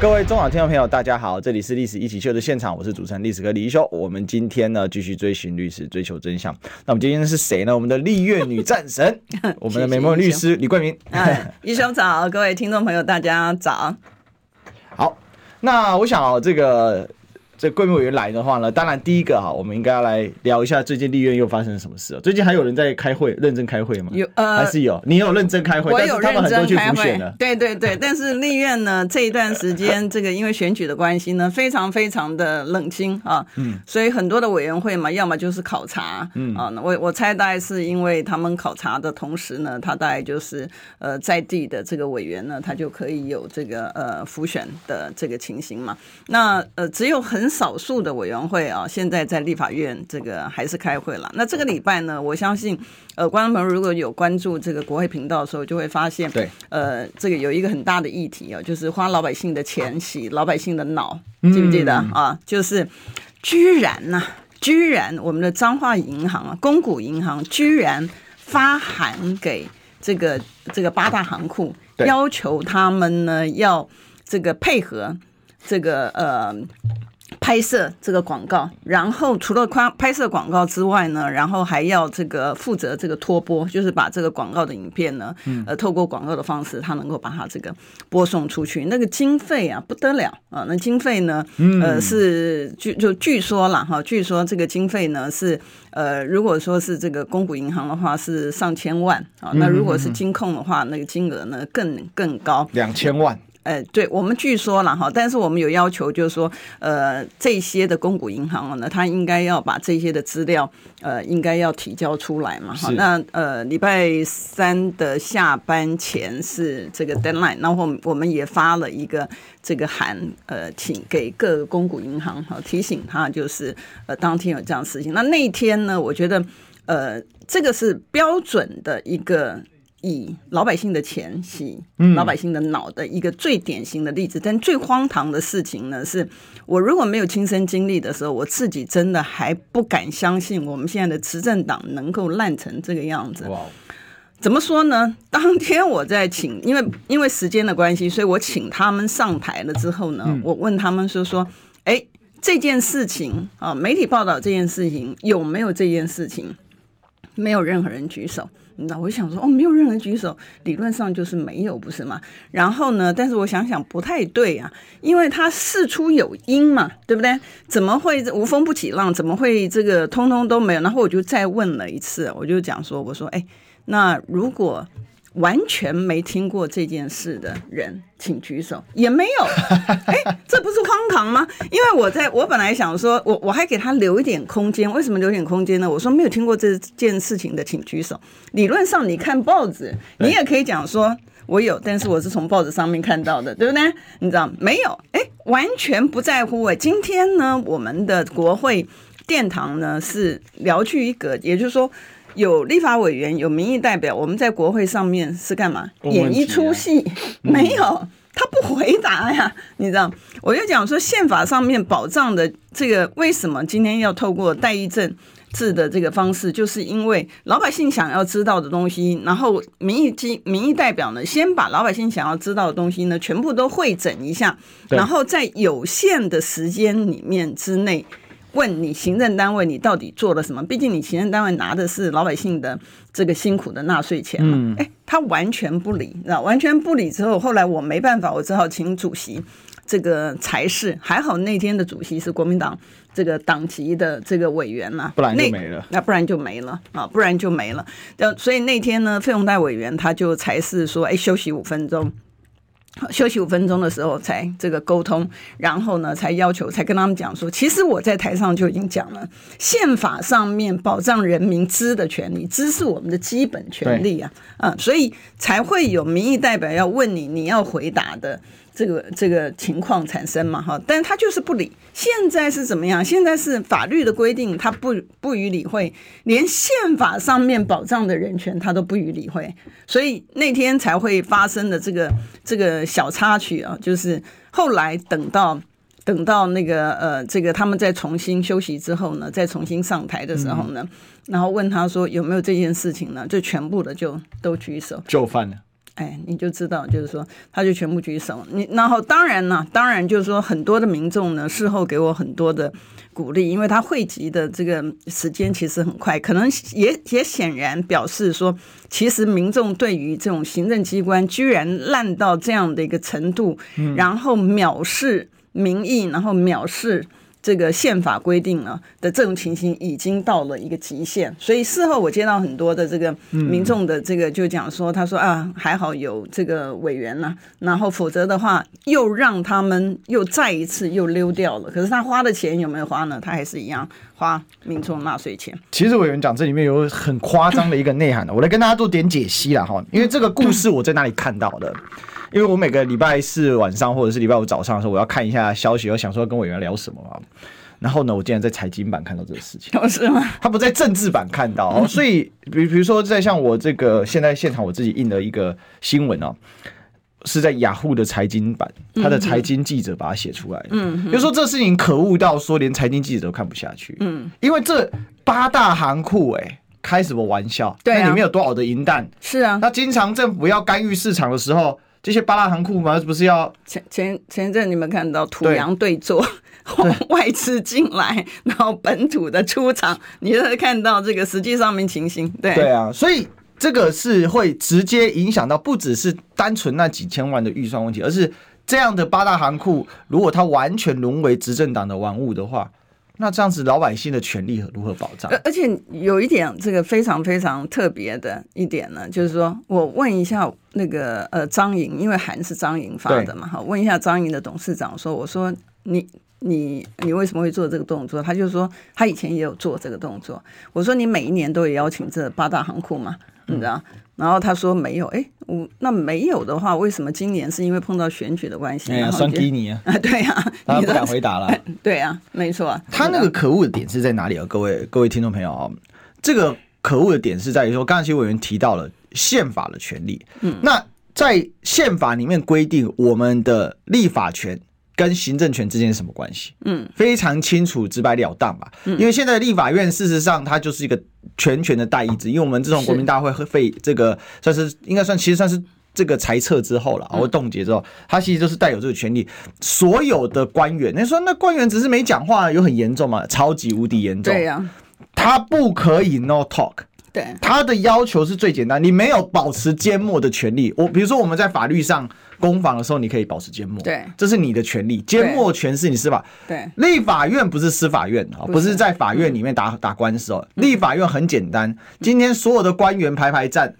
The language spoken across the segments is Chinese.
各位中广听众朋友，大家好，这里是历史一起秀的现场，我是主持人历史哥李一修。我们今天呢，继续追寻历史，追求真相。那我们今天是谁呢？我们的立月女战神，我们的美梦律师李冠铭。一修早，各位听众朋友，大家早。好，那我想哦，这个。这桂木委员来的话呢，当然第一个哈，我们应该要来聊一下最近立院又发生了什么事。最近还有人在开会，认真开会吗？有呃，还是有？你有认真开会？我有认真开会。对对对，但是立院呢，这一段时间这个因为选举的关系呢，非常非常的冷清啊。嗯。所以很多的委员会嘛，要么就是考察。嗯。啊，我我猜大概是因为他们考察的同时呢，他大概就是呃在地的这个委员呢，他就可以有这个呃浮选的这个情形嘛。那呃只有很。少数的委员会啊，现在在立法院这个还是开会了。那这个礼拜呢，我相信呃，观众朋友如果有关注这个国会频道的时候，就会发现，对，呃，这个有一个很大的议题啊，就是花老百姓的钱洗老百姓的脑，记不记得啊？就是居然呐、啊，居然我们的彰化银行啊，公股银行居然发函给这个这个八大行库，要求他们呢要这个配合这个呃。拍摄这个广告，然后除了拍拍摄广告之外呢，然后还要这个负责这个托播，就是把这个广告的影片呢，呃，透过广告的方式，他能够把它这个播送出去。那个经费啊，不得了啊！那经费呢，呃，是据就据说了哈，据说这个经费呢是呃，如果说是这个公股银行的话是上千万啊，那如果是金控的话，那个金额呢更更高，两千万。呃，对我们据说了哈，但是我们有要求，就是说，呃，这些的公股银行呢，他应该要把这些的资料，呃，应该要提交出来嘛。哈，那呃，礼拜三的下班前是这个 deadline，然后我们也发了一个这个函，呃，请给各个公股银行哈，提醒他就是呃，当天有这样事情。那那一天呢，我觉得呃，这个是标准的一个。以老百姓的钱洗老百姓的脑的一个最典型的例子，嗯、但最荒唐的事情呢，是我如果没有亲身经历的时候，我自己真的还不敢相信我们现在的执政党能够烂成这个样子。哇！怎么说呢？当天我在 请，因为因为时间的关系，所以我请他们上台了之后呢，嗯、我问他们说说，哎，这件事情啊，媒体报道这件事情有没有这件事情？没有任何人举手。那我想说，哦，没有任何举手，理论上就是没有，不是吗？然后呢，但是我想想不太对啊，因为他事出有因嘛，对不对？怎么会无风不起浪？怎么会这个通通都没有？然后我就再问了一次，我就讲说，我说，哎，那如果。完全没听过这件事的人，请举手。也没有，哎，这不是荒唐吗？因为我在我本来想说，我我还给他留一点空间。为什么留点空间呢？我说没有听过这件事情的，请举手。理论上，你看报纸，你也可以讲说我有，但是我是从报纸上面看到的，对不对？你知道没有？哎，完全不在乎。哎，今天呢，我们的国会殿堂呢是聊具一格，也就是说。有立法委员，有民意代表，我们在国会上面是干嘛？演一出戏？没有，他不回答呀。你知道，我就讲说，宪法上面保障的这个，为什么今天要透过代议政治的这个方式？就是因为老百姓想要知道的东西，然后民意机民意代表呢，先把老百姓想要知道的东西呢，全部都会诊一下，然后在有限的时间里面之内。问你行政单位，你到底做了什么？毕竟你行政单位拿的是老百姓的这个辛苦的纳税钱嘛。哎，他完全不理，那完全不理之后，后来我没办法，我只好请主席这个裁示。还好那天的主席是国民党这个党籍的这个委员嘛，不然就没了。那不然就没了啊，不然就没了。所以那天呢，费鸿泰委员他就裁示说，哎，休息五分钟。休息五分钟的时候才这个沟通，然后呢才要求，才跟他们讲说，其实我在台上就已经讲了，宪法上面保障人民知的权利，知是我们的基本权利啊，嗯，所以才会有民意代表要问你，你要回答的这个这个情况产生嘛，哈，但是他就是不理。现在是怎么样？现在是法律的规定，他不不予理会，连宪法上面保障的人权他都不予理会，所以那天才会发生的这个这个小插曲啊，就是后来等到等到那个呃，这个他们再重新休息之后呢，再重新上台的时候呢，嗯、然后问他说有没有这件事情呢？就全部的就都举手，就范了。哎，你就知道，就是说，他就全部举手。你然后当然呢，当然就是说，很多的民众呢，事后给我很多的鼓励，因为他汇集的这个时间其实很快，可能也也显然表示说，其实民众对于这种行政机关居然烂到这样的一个程度，然后藐视民意，然后藐视。这个宪法规定呢的这种情形已经到了一个极限，所以事后我接到很多的这个民众的这个就讲说，他说啊，还好有这个委员呢，然后否则的话又让他们又再一次又溜掉了。可是他花的钱有没有花呢？他还是一样花民众纳税钱。其实委员讲这里面有很夸张的一个内涵的，我来跟大家做点解析了哈，因为这个故事我在哪里看到的？因为我每个礼拜四晚上或者是礼拜五早上的时候，我要看一下消息，我想说跟委员聊什么嘛。然后呢，我竟然在财经版看到这个事情，是吗？他不在政治版看到，哦，所以比比如说在像我这个现在现场我自己印的一个新闻哦，是在雅虎的财经版，他的财经记者把它写出来，嗯，就说这事情可恶到说连财经记者都看不下去，嗯，因为这八大行库哎，开什么玩笑？对，那里面有多少的银弹？是啊，那经常政府要干预市场的时候。这些八大行库嘛，不是要前前前阵你们看到土洋对坐，对 外资进来，然后本土的出场，你就会看到这个实际上面情形。对对啊，所以这个是会直接影响到不只是单纯那几千万的预算问题，而是这样的八大行库，如果它完全沦为执政党的玩物的话。那这样子，老百姓的权利如何保障？而且有一点，这个非常非常特别的一点呢，就是说我问一下那个呃张莹，因为函是张莹发的嘛，哈，问一下张莹的董事长说，我说你你你为什么会做这个动作？他就说他以前也有做这个动作。我说你每一年都有邀请这八大行库嘛，你知道？嗯然后他说没有，哎，我那没有的话，为什么今年是因为碰到选举的关系？哎呀，算给你啊！啊，对呀、啊，他不敢回答了。对呀、啊，没错。他那个可恶的点是在哪里啊？各位各位听众朋友啊，这个可恶的点是在于说，刚才其实委员提到了宪法的权利。嗯，那在宪法里面规定我们的立法权。跟行政权之间是什么关系？嗯，非常清楚、直白了当吧。嗯，因为现在立法院事实上它就是一个全权的代议制，因为我们这种国民大会和废这个算是应该算其实算是这个裁撤之后了，或冻结之后，它其实就是带有这个权利。所有的官员，你说那官员只是没讲话，有很严重吗？超级无敌严重。对呀，他不可以 no talk。对，他的要求是最简单，你没有保持缄默的权利。我比如说我们在法律上。攻防的时候，你可以保持缄默，对，这是你的权利。缄默权是你司法，对，立法院不是司法院啊，不是在法院里面打打官司哦。立法院很简单，今天所有的官员排排站。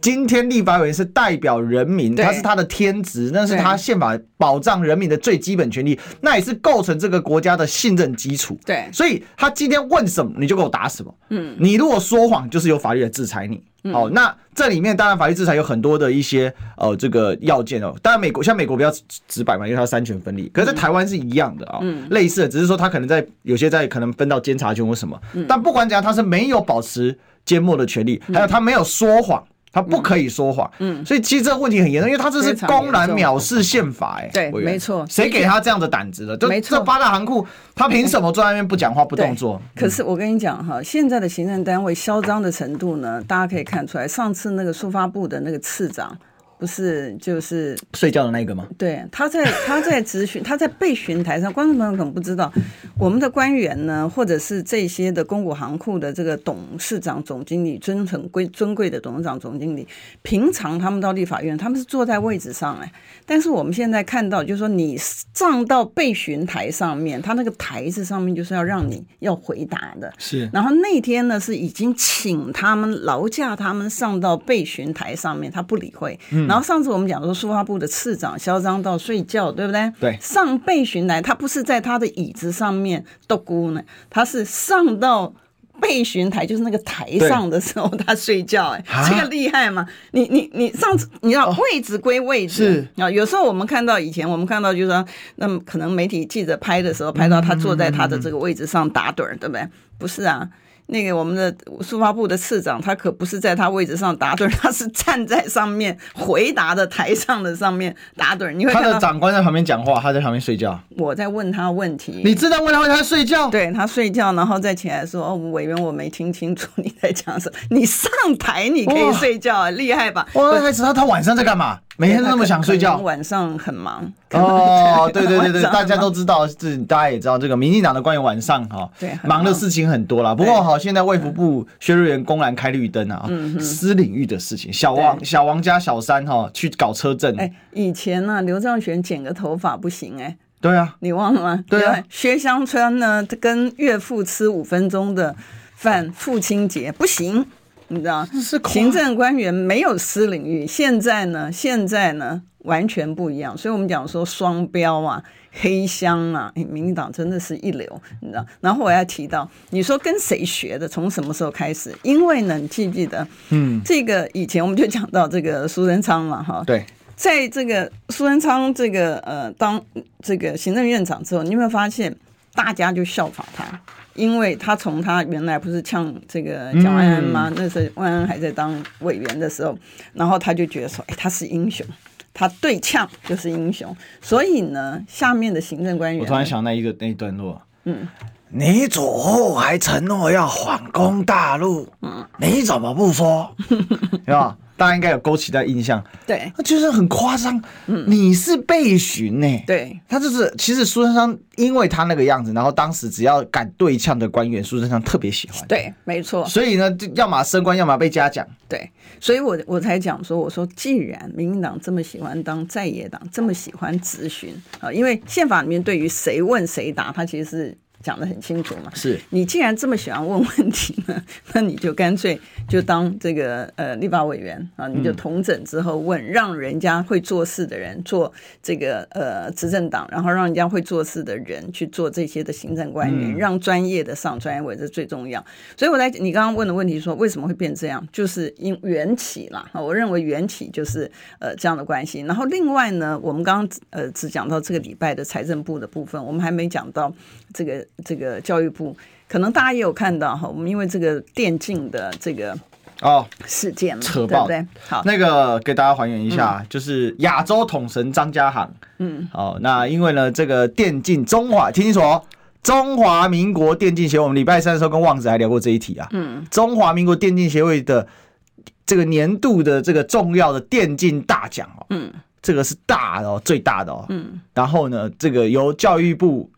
今天立法委员是代表人民，他是他的天职，那是他宪法保障人民的最基本权利，那也是构成这个国家的信任基础。对，所以他今天问什么，你就给我答什么。嗯，你如果说谎，就是有法律来制裁你。哦，那这里面当然法律制裁有很多的一些呃这个要件哦。当然美国像美国比较直白嘛，因为它三权分立。可是在台湾是一样的啊，类似的，只是说他可能在有些在可能分到监察权或什么。但不管怎样，他是没有保持缄默的权利，还有他没有说谎。他不可以说谎，嗯，所以其实这个问题很严重，因为他这是公然藐视宪法，哎，对，没错，谁给他这样的胆子的？就这八大行库，他凭什么坐在那边不讲话、不动作？可是我跟你讲哈，现在的行政单位嚣张的程度呢，大家可以看出来，上次那个书发部的那个次长。不是，就是睡觉的那个吗？对，他在他在质询，他在备询台上，观众朋友可能不知道，我们的官员呢，或者是这些的公股行库的这个董事长、总经理，尊很贵尊贵的董事长、总经理，平常他们到立法院，他们是坐在位置上哎，但是我们现在看到，就是说你上到备询台上面，他那个台子上面就是要让你要回答的，是。然后那天呢，是已经请他们劳驾他们上到备询台上面，他不理会，嗯。然后上次我们讲说，书画部的次长嚣张到睡觉，对不对？对。上备询来，他不是在他的椅子上面独孤呢，他是上到备询台就是那个台上的时候他睡觉，哎，这个厉害吗？你你你上次你知道位置归位置啊，哦，有时候我们看到以前我们看到就是说，那么可能媒体记者拍的时候拍到他坐在他的这个位置上打盹，对不对？不是啊。那个我们的书发部的次长，他可不是在他位置上打盹，他是站在上面回答的台上的上面打盹。你会看到他的长官在旁边讲话，他在旁边睡觉。我在问他问题，你知道问他问题他睡觉？对，他睡觉，然后再起来说：“哦，委员，我没听清楚你在讲什么。”你上台你可以睡觉，厉害吧？我还知道他晚上在干嘛。每天都那么想睡觉，晚上很忙。哦。对对对对，大家都知道，这大家也知道，这个民进党的官员晚上哈，对，忙。的事情很多啦。不过好，现在卫福部薛瑞元公然开绿灯啊，私领域的事情，小王小王家小三哈去搞车震。哎，以前呢，刘兆玄剪个头发不行哎，对啊，你忘了吗？对啊，薛湘川呢，跟岳父吃五分钟的饭，父亲节不行。你知道，行政官员没有私领域。现在呢，现在呢，完全不一样。所以我们讲说双标啊，黑箱啊，欸、民进党真的是一流，你知道。然后我要提到，你说跟谁学的？从什么时候开始？因为呢，你记不记得？嗯，这个以前我们就讲到这个苏贞昌嘛，哈。对，在这个苏贞昌这个呃当这个行政院长之后，你有没有发现大家就效仿他？因为他从他原来不是呛这个蒋万安吗？嗯、那时候万安还在当委员的时候，然后他就觉得说，哎，他是英雄，他对呛就是英雄。所以呢，下面的行政官员，我突然想到一个那一段落，嗯，你左后还承诺要反攻大陆，嗯，你怎么不说？是吧？大家应该有勾起的印象，对，那就是很夸张。嗯，你是被询呢？对，他就是其实苏贞昌，因为他那个样子，然后当时只要敢对呛的官员，苏贞昌特别喜欢。对，没错。所以呢，要么升官，要么被嘉奖。对，所以我我才讲说，我说既然民进党这么喜欢当在野党，这么喜欢质询啊，因为宪法里面对于谁问谁答，他其实是。讲得很清楚嘛，是你既然这么喜欢问问题呢，那你就干脆就当这个呃立法委员啊，你就统整之后问，让人家会做事的人做这个呃执政党，然后让人家会做事的人去做这些的行政官员，让专业的上专业委，这最重要。所以我来你刚刚问的问题说为什么会变这样，就是因缘起啦。我认为缘起就是呃这样的关系。然后另外呢，我们刚刚呃只讲到这个礼拜的财政部的部分，我们还没讲到这个。这个教育部可能大家也有看到哈，我们因为这个电竞的这个哦事件嘛，扯爆，对不对？好，那个给大家还原一下，嗯、就是亚洲统神张家航，嗯，好，那因为呢，这个电竞中华，听清楚哦，中华民国电竞协会，我们礼拜三的时候跟旺子还聊过这一题啊，嗯，中华民国电竞协会的这个年度的这个重要的电竞大奖哦，嗯，这个是大的哦，最大的哦，嗯，然后呢，这个由教育部。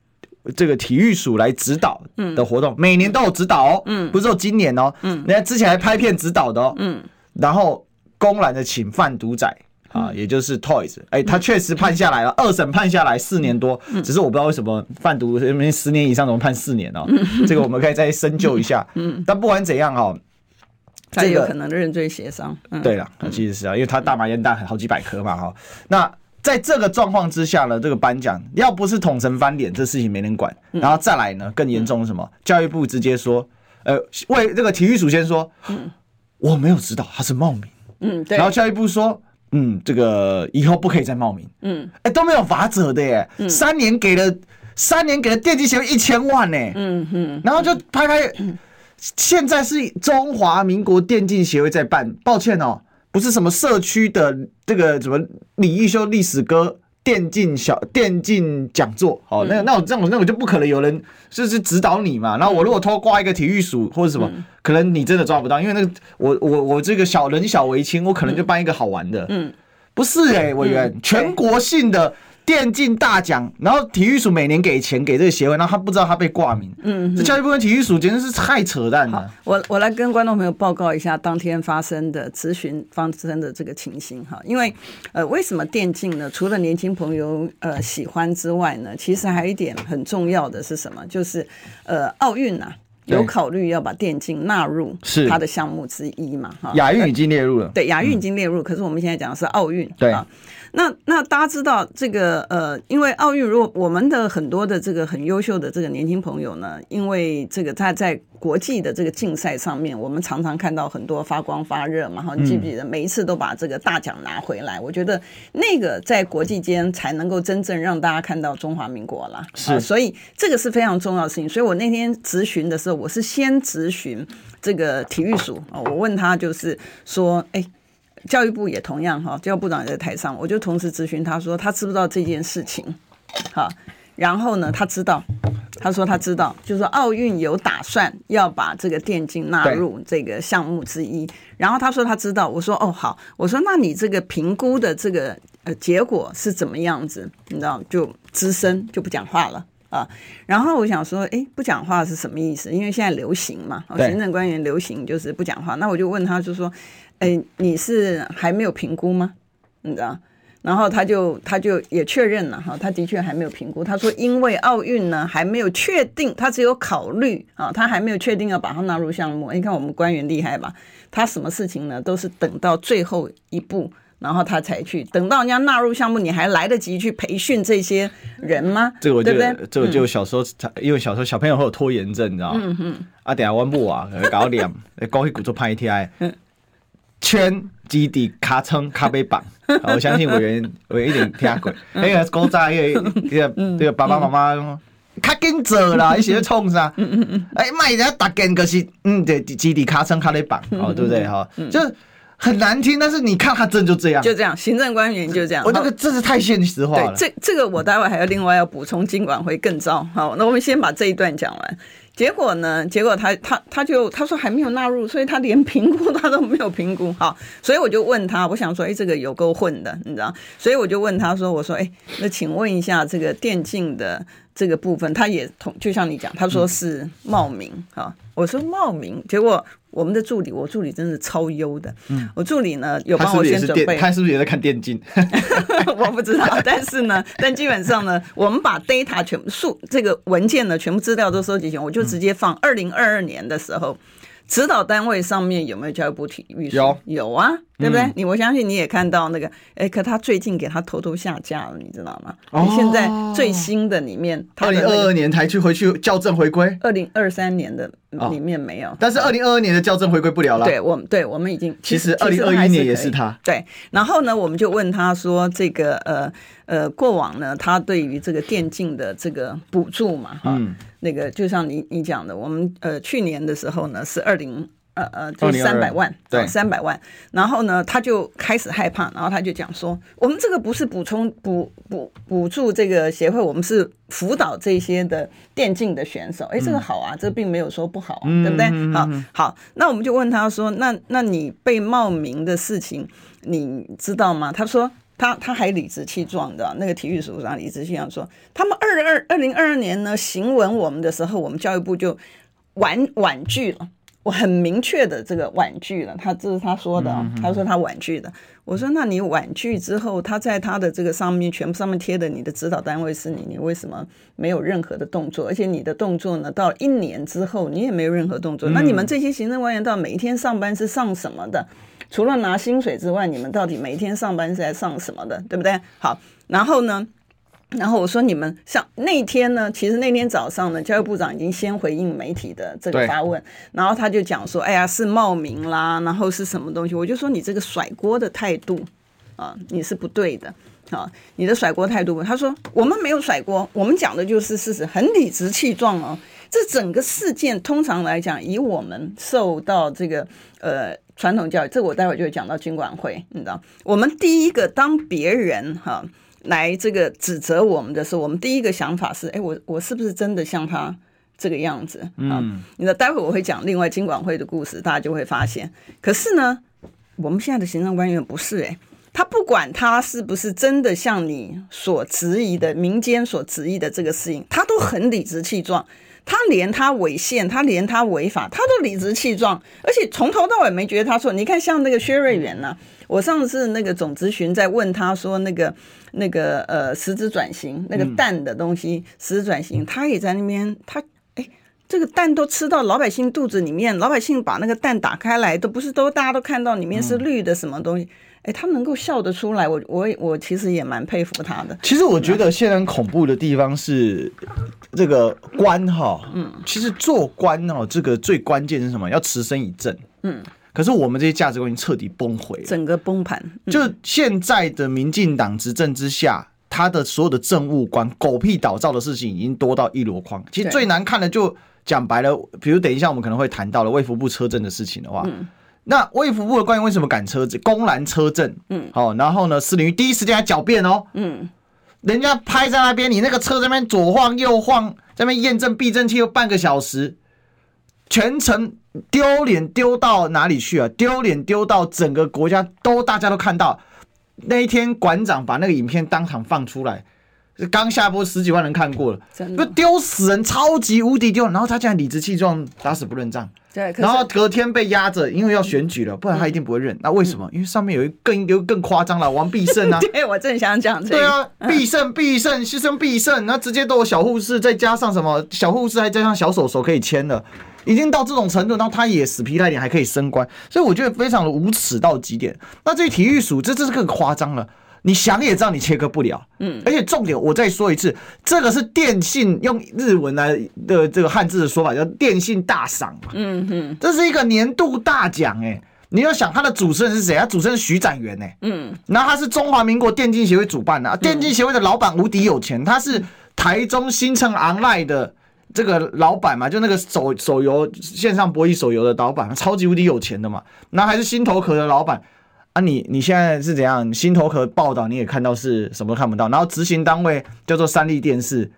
这个体育署来指导的活动，每年都有指导哦，嗯。不是说今年哦，人家之前还拍片指导的哦，嗯。然后公然的请贩毒仔啊，也就是 Toys，哎，他确实判下来了，二审判下来四年多，只是我不知道为什么贩毒十年以上怎么判四年哦，这个我们可以再深究一下，嗯。但不管怎样哈，这有可能认罪协商，对了，其实是啊，因为他大麻烟弹好几百颗嘛哈，那。在这个状况之下呢，这个颁奖要不是统神翻脸，这事情没人管。然后再来呢，更严重是什么？教育部直接说，呃，为这个体育署先说，我没有知道他是冒名。嗯，对。然后教育部说，嗯，这个以后不可以再冒名。嗯，哎，都没有法则的耶。三年给了三年给了电竞协会一千万呢。嗯哼。然后就拍拍，现在是中华民国电竞协会在办，抱歉哦。不是什么社区的这个什么李义修历史歌电竞小电竞讲座，哦，那那我这种那我就不可能有人就是指导你嘛。然后我如果偷挂一个体育署或者什么，可能你真的抓不到，因为那个我我我这个小人小为轻，我可能就办一个好玩的。嗯，不是哎、欸，委员全国性的。电竞大奖，然后体育署每年给钱给这个协会，然后他不知道他被挂名，嗯，这教育部跟体育署简直是太扯淡了。我我来跟观众朋友报告一下当天发生的咨询发生的这个情形哈，因为呃，为什么电竞呢？除了年轻朋友呃喜欢之外呢，其实还有一点很重要的是什么？就是呃，奥运呐。有考虑要把电竞纳入是它的项目之一嘛？哈，亚运已经列入了，对，亚运已经列入，可是我们现在讲的是奥运，对啊。那那大家知道这个呃，因为奥运，如果我们的很多的这个很优秀的这个年轻朋友呢，因为这个他在国际的这个竞赛上面，我们常常看到很多发光发热嘛，哈，你记不记得每一次都把这个大奖拿回来？我觉得那个在国际间才能够真正让大家看到中华民国啦。是，所以这个是非常重要的事情。所以我那天咨询的时候，我是先咨询这个体育署啊，我问他就是说，哎。教育部也同样哈，教育部长也在台上，我就同时咨询他说，他知不知道这件事情？好，然后呢，他知道，他说他知道，就是说奥运有打算要把这个电竞纳入这个项目之一。然后他说他知道，我说哦好，我说那你这个评估的这个呃结果是怎么样子？你知道就资深就不讲话了啊。然后我想说，哎，不讲话是什么意思？因为现在流行嘛，行政官员流行就是不讲话。那我就问他，就说。哎，你是还没有评估吗？你知道？然后他就他就也确认了哈，他的确还没有评估。他说，因为奥运呢还没有确定，他只有考虑啊，他还没有确定要把它纳入项目。你看我们官员厉害吧？他什么事情呢？都是等到最后一步，然后他才去。等到人家纳入项目，你还来得及去培训这些人吗？这个我觉得，对？这个就小时候，嗯、因为小时候小朋友会有拖延症，你知道吗？嗯哼。啊，等下我母啊，搞脸，讲起鼓做拍 T I。圈基地卡称咖啡榜，我相信委员委员一定听过。那个古早那个那个那个爸爸妈妈，卡紧做啦，一些创啥？嗯嗯嗯。哎，卖人家打根可是，嗯，对，基地卡称卡背榜，哦，对不对？哈，就是很难听，但是你看他真就这样，就这样，行政官员就这样。我这个真是太现实化了。这这个我待会还要另外要补充，金管会更糟。好，那我们先把这一段讲完。结果呢？结果他他他就他说还没有纳入，所以他连评估他都没有评估 好，所以我就问他，我想说，哎，这个有够混的，你知道？所以我就问他说，我说，哎，那请问一下这个电竞的这个部分，他也同就像你讲，他说是冒名啊，我说冒名，结果。我们的助理，我助理真是超优的。嗯，我助理呢有帮我先准备。他是不是也在看电竞？我不知道，但是呢，但基本上呢，我们把 data 全部数这个文件呢，全部资料都收集起来，我就直接放二零二二年的时候。指导单位上面有没有教育部体育署？有有啊，对不对？嗯、你我相信你也看到那个，哎，可他最近给他偷偷下架了，你知道吗？哦、你现在最新的里面，二零二二年才去回去校正回归，二零二三年的里面没有，哦、但是二零二二年的校正回归不了了。对，我们对我们已经其实二零二一年也是他。对，然后呢，我们就问他说，这个呃呃，过往呢，他对于这个电竞的这个补助嘛，哈。嗯那个就像你你讲的，我们呃去年的时候呢是二零呃呃就三百万对三百万，然后呢他就开始害怕，然后他就讲说，我们这个不是补充补补补助这个协会，我们是辅导这些的电竞的选手。哎，这个好啊，这并没有说不好啊，嗯、对不对？好，好，那我们就问他说，那那你被冒名的事情你知道吗？他说。他他还理直气壮的，那个体育署长理直气壮说，他们二二二零二二年呢行文我们的时候，我们教育部就婉婉拒了，我很明确的这个婉拒了，他这是他说的，他说他婉拒的。我说那你婉拒之后，他在他的这个上面全部上面贴的你的指导单位是你，你为什么没有任何的动作？而且你的动作呢，到一年之后你也没有任何动作。那你们这些行政官员到每一天上班是上什么的？除了拿薪水之外，你们到底每天上班是在上什么的，对不对？好，然后呢，然后我说你们像那天呢，其实那天早上呢，教育部长已经先回应媒体的这个发问，然后他就讲说，哎呀，是冒名啦，然后是什么东西？我就说你这个甩锅的态度啊，你是不对的啊，你的甩锅态度。他说我们没有甩锅，我们讲的就是事实，很理直气壮哦。这整个事件通常来讲，以我们受到这个呃。传统教育，这我待会就会讲到金管会，你知道，我们第一个当别人哈来这个指责我们的时候，我们第一个想法是，哎，我我是不是真的像他这个样子？嗯，你知道，待会我会讲另外金管会的故事，大家就会发现。可是呢，我们现在的行政官员不是哎，他不管他是不是真的像你所质疑的民间所质疑的这个事情，他都很理直气壮。他连他违宪，他连他违法，他都理直气壮，而且从头到尾没觉得他错。你看，像那个薛瑞元呢、啊，我上次那个总咨询在问他说，那个那个呃，实质转型那个蛋的东西，实质转型，他也在那边，他哎，这个蛋都吃到老百姓肚子里面，老百姓把那个蛋打开来，都不是都大家都看到里面是绿的什么东西？哎、嗯，他能够笑得出来，我我我其实也蛮佩服他的。其实我觉得现在很恐怖的地方是这个官哈，嗯，其实做官哦，这个最关键是什么？要持身以正，嗯。可是我们这些价值观已经彻底崩毁了，整个崩盘。嗯、就现在的民进党执政之下，他的所有的政务官狗屁倒灶的事情已经多到一箩筐。其实最难看的就讲白了，比如等一下我们可能会谈到了卫福部车震的事情的话，嗯、那卫福部的官员为什么赶车子，公然车震？嗯，好，然后呢，司林第一时间还狡辩哦，嗯，人家拍在那边，你那个车在那边左晃右晃，在那边验证避震器又半个小时。全程丢脸丢到哪里去啊？丢脸丢到整个国家都大家都看到。那一天馆长把那个影片当场放出来，刚下播十几万人看过了，不丢死人，超级无敌丢。然后他竟然理直气壮，打死不认账。对，然后隔天被压着，因为要选举了，不然他一定不会认。那为什么？因为上面有一更有更夸张了，王必胜啊。对，我正想讲这个。对啊，必胜必胜牺牲必胜，那直接都有小护士，再加上什么小护士，还加上小手手可以签了。已经到这种程度，然后他也死皮赖脸还可以升官，所以我觉得非常的无耻到极点。那这体育署这这是更夸张了，你想也知道你切割不了，嗯，而且重点我再说一次，这个是电信用日文来的这个汉字的说法叫电信大赏嘛，嗯哼，这是一个年度大奖哎、欸，你要想他的主持人是谁？他主持人是徐展元哎，嗯，然后他是中华民国电竞协会主办的，电竞协会的老板无敌有钱，他是台中新城 online 的。这个老板嘛，就那个手手游线上博弈手游的老板，超级无敌有钱的嘛。那还是心头壳的老板啊你？你现在是怎样？新头壳报道你也看到是什么都看不到。然后执行单位叫做三立电视。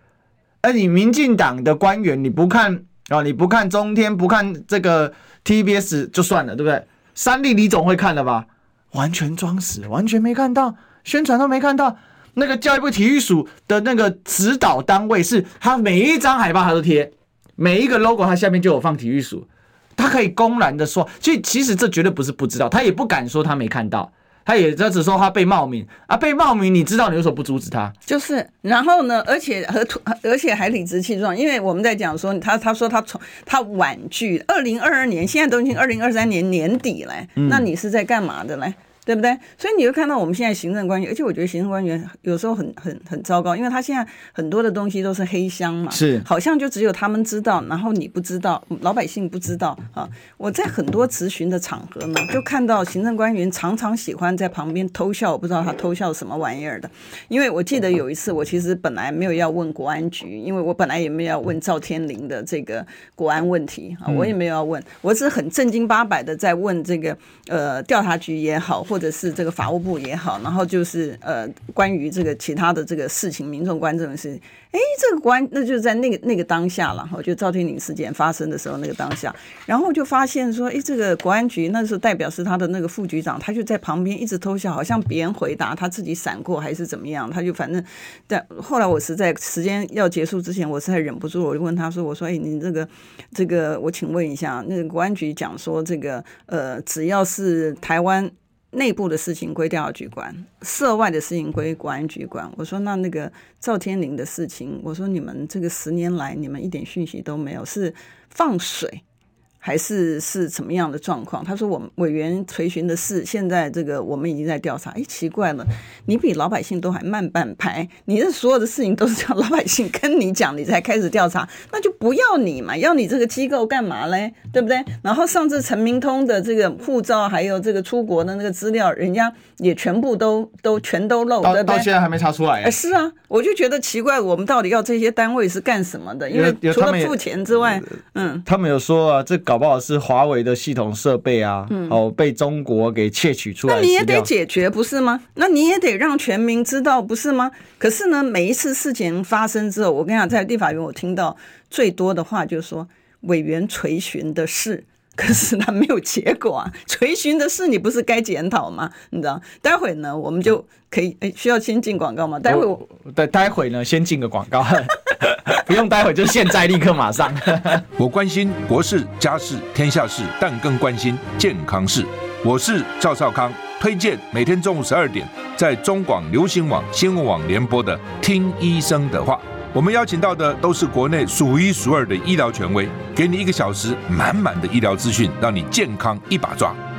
哎，你民进党的官员你不看啊？你不看中天，不看这个 TBS 就算了，对不对？三立你总会看的吧？完全装死，完全没看到，宣传都没看到。那个教育部体育署的那个指导单位是，他每一张海报他都贴，每一个 logo 他下面就有放体育署，他可以公然的说，其实其实这绝对不是不知道，他也不敢说他没看到，他也他只说他被冒名啊，被冒名你知道你为什么不阻止他？就是，然后呢，而且和而且还理直气壮，因为我们在讲说他他说他从他婉拒二零二二年，现在都已经二零二三年年底了，嗯、那你是在干嘛的嘞？对不对？所以你就看到我们现在行政官员，而且我觉得行政官员有时候很很很糟糕，因为他现在很多的东西都是黑箱嘛，是好像就只有他们知道，然后你不知道，老百姓不知道啊。我在很多咨询的场合呢，就看到行政官员常常喜欢在旁边偷笑，我不知道他偷笑什么玩意儿的。因为我记得有一次，我其实本来没有要问国安局，因为我本来也没有要问赵天林的这个国安问题啊，我也没有要问，我是很正经八百的在问这个呃调查局也好。或者是这个法务部也好，然后就是呃，关于这个其他的这个事情，民众关注的事情。哎，这个关，那就在那个那个当下了哈，就赵天麟事件发生的时候那个当下，然后就发现说，哎，这个国安局那时候代表是他的那个副局长，他就在旁边一直偷笑，好像别人回答他自己闪过还是怎么样，他就反正，但后来我实在时间要结束之前，我实在忍不住，我就问他说，我说，哎，你这个这个，我请问一下，那个国安局讲说这个呃，只要是台湾。内部的事情归调查局管，涉外的事情归国安局管。我说那那个赵天林的事情，我说你们这个十年来你们一点讯息都没有，是放水。还是是什么样的状况？他说，我们委员垂询的事，现在这个我们已经在调查。哎，奇怪了，你比老百姓都还慢半拍。你这所有的事情都是叫老百姓跟你讲，你才开始调查，那就不要你嘛，要你这个机构干嘛嘞？对不对？然后上次陈明通的这个护照，还有这个出国的那个资料，人家也全部都都全都漏，到对不对？到现在还没查出来。哎，是啊，我就觉得奇怪，我们到底要这些单位是干什么的？因为除了付钱之外，嗯，他们有说啊，这搞不好是华为的系统设备啊，嗯、哦，被中国给窃取出来。那你也得解决，不是吗？那你也得让全民知道，不是吗？可是呢，每一次事情发生之后，我跟你讲，在立法院我听到最多的话就是说，委员垂询的事。可是他没有结果啊！垂询的事你不是该检讨吗？你知道？待会呢，我们就可以哎，需要先进广告吗？待会我待待会呢，先进个广告，不用待会，就现在立刻马上。我关心国事、家事、天下事，但更关心健康事。我是赵少康，推荐每天中午十二点在中广流行网新闻网联播的《听医生的话》。我们邀请到的都是国内数一数二的医疗权威。给你一个小时满满的医疗资讯，让你健康一把抓。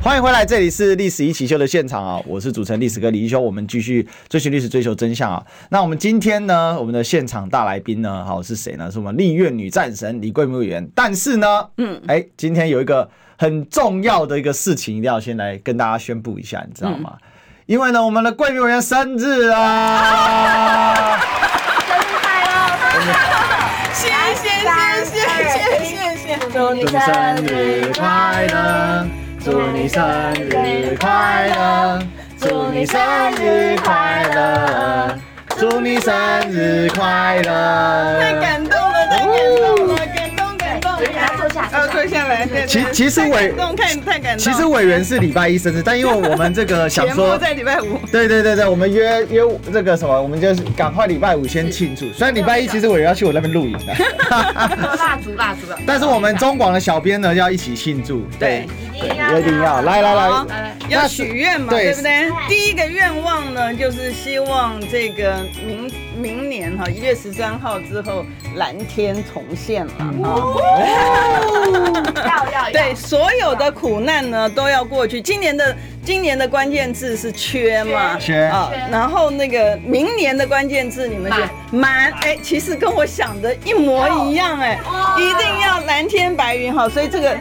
欢迎回来，这里是历史一起 SHOW 的现场啊！我是主持人历史哥李一修，我们继续追寻历史，追求真相啊！那我们今天呢，我们的现场大来宾呢，好是谁呢？是我们立院女战神李贵美委员。但是呢，嗯，哎，今天有一个很重要的一个事情，一定要先来跟大家宣布一下，你知道吗？嗯、因为呢，我们的贵美委员生日啊！生日快乐！谢谢谢谢谢谢谢，祝你生日快乐！祝你生日快乐！祝你生日快乐！祝你生日快乐！太感动坐下，来。其其实委太太感动。其实委员是礼拜一生日，但因为我们这个想说在礼拜五。对对对对，我们约约这个什么，我们就是赶快礼拜五先庆祝。虽然礼拜一其实委员要去我那边露营的。蜡烛蜡烛的。但是我们中广的小编呢要一起庆祝。对。一定要来来来，要许愿嘛，对不对？第一个愿望呢，就是希望这个明明年哈一月十三号之后蓝天重现了哈。要要对，所有的苦难呢都要过去。今年的今年的关键字是缺嘛？缺啊。然后那个明年的关键字你们就满哎，其实跟我想的一模一样哎，一定要蓝天白云哈。所以这个。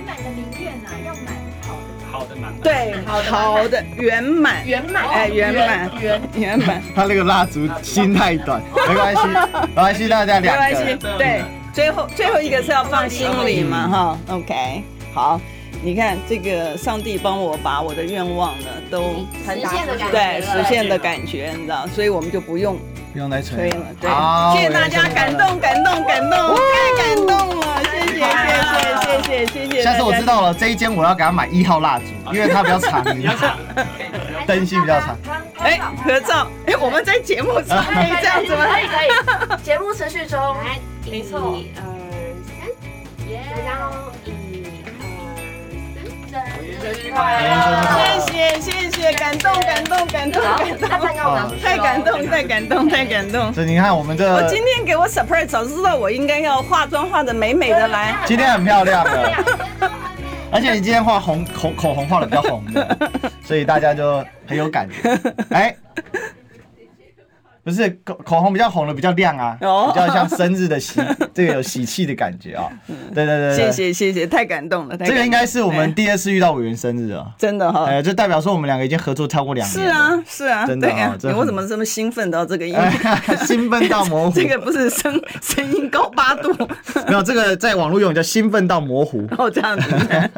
对，好的，圆满，圆满，哎，圆满，圆圆。满。他那个蜡烛心太短，没关系，没关系，大家两个。没关系，对，最后最后一个是要放心里嘛，哈，OK，好，你看这个上帝帮我把我的愿望呢都实现的感觉，对，实现的感觉，你知道，所以我们就不用。不用来吹了，对，谢谢大家，感动，感动，感动，太感动了，谢谢，谢谢，谢谢，谢谢。下次我知道了，这一间我要给他买一号蜡烛，因为它比较长，比较长，灯芯比较长。哎，合照，哎，我们在节目上可以这样子吗？可以，可以。节目持续中，没错，一二三，耶，然后。谢谢谢谢，感动感动感动感动，太感动太感动太感动。所以你看我们这，我今天给我 surprise，早知道我应该要化妆化的美美的来。今天很漂亮的，而且你今天画红口口红画的比较红的，所以大家就很有感觉。哎。不是口口红比较红的比较亮啊，比较像生日的喜，这个有喜气的感觉啊。对对对，谢谢谢谢，太感动了。这个应该是我们第二次遇到委员生日啊，真的哈。哎，就代表说我们两个已经合作超过两年。是啊是啊，真的啊。你为什么这么兴奋到这个音？兴奋到模糊。这个不是声声音高八度，没有这个在网络用叫兴奋到模糊。哦，这样子。